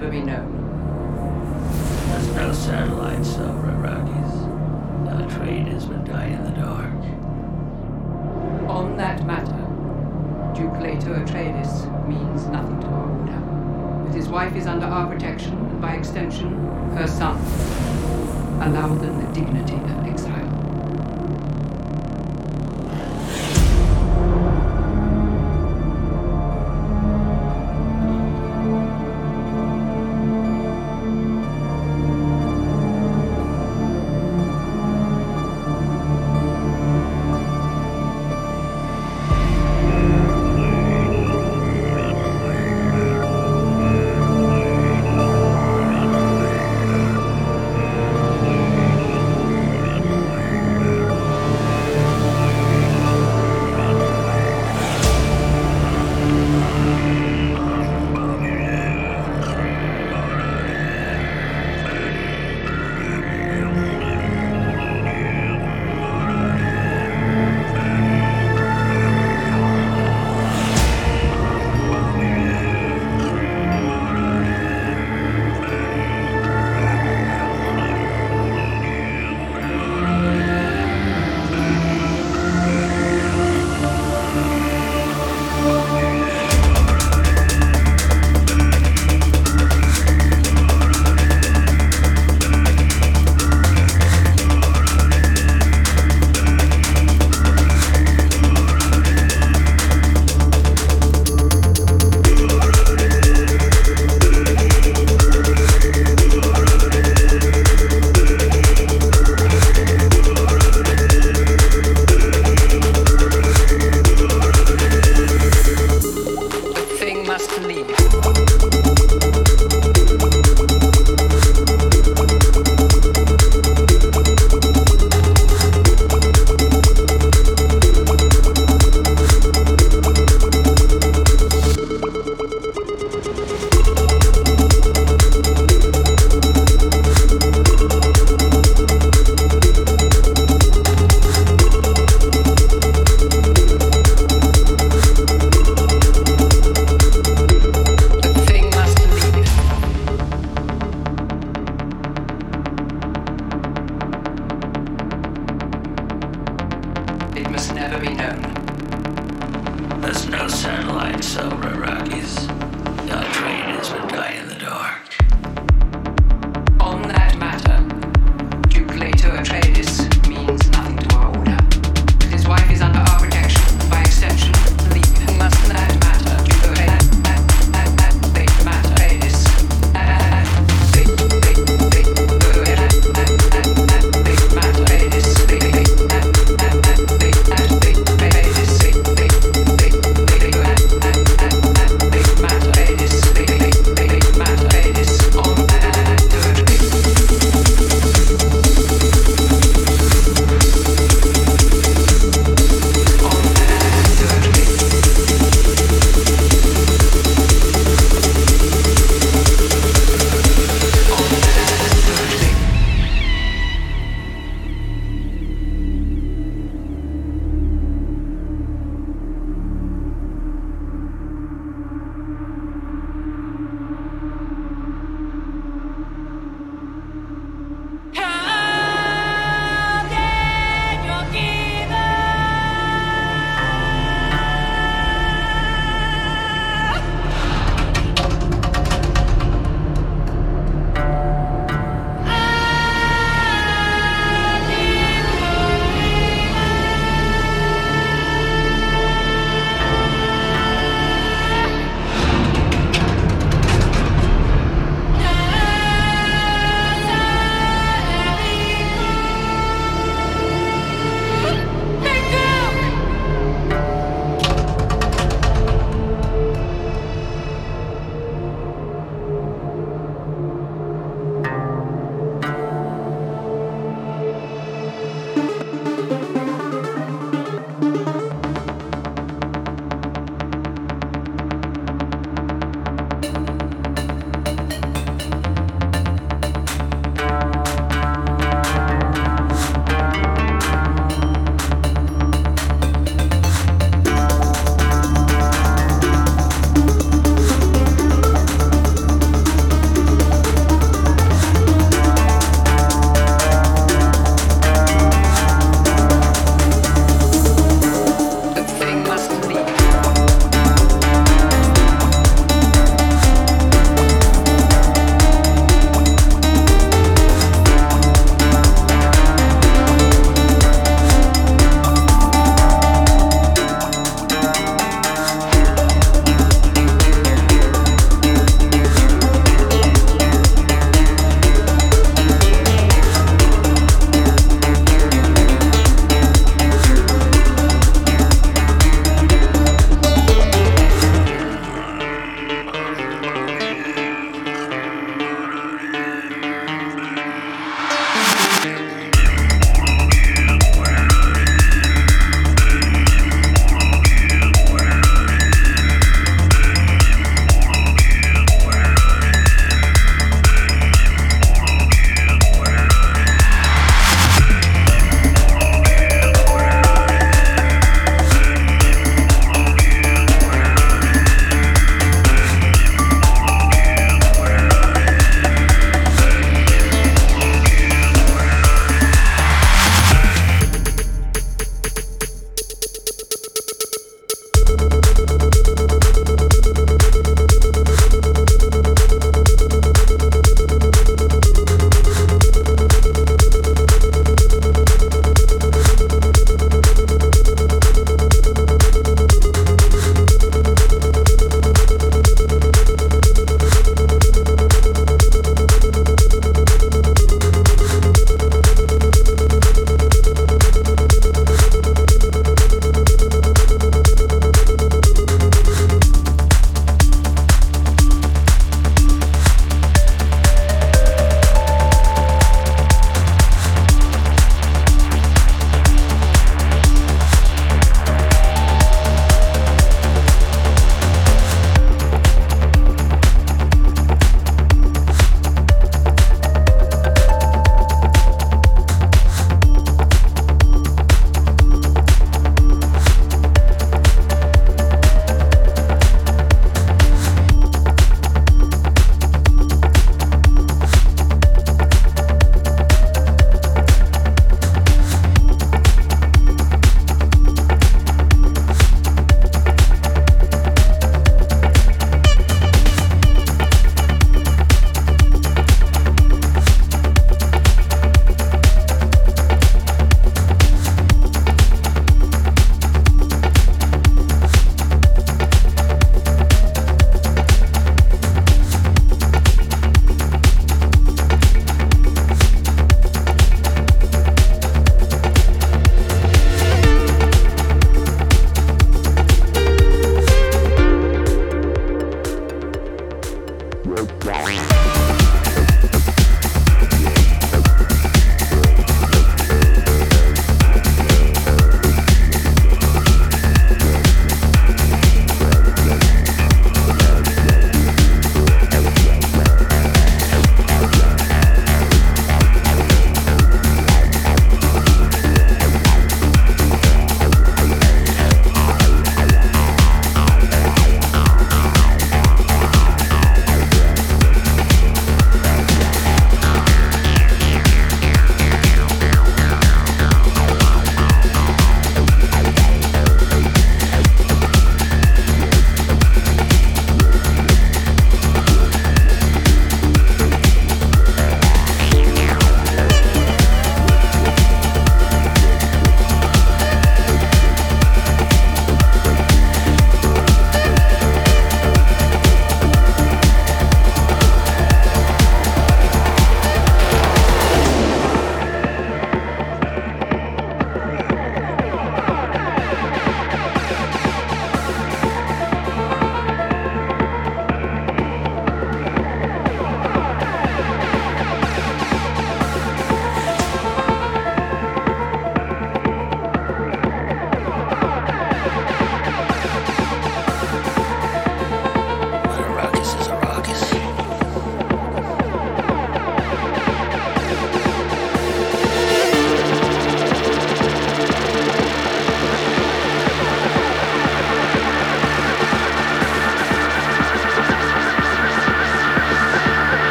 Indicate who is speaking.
Speaker 1: never be known.
Speaker 2: There's no satellites over Arrakis. Our trade has been dying in the dark.
Speaker 1: On that matter, Duke Leto Atreides means nothing to our order. But his wife is under our protection, and by extension, her son. Allow them the dignity of exile.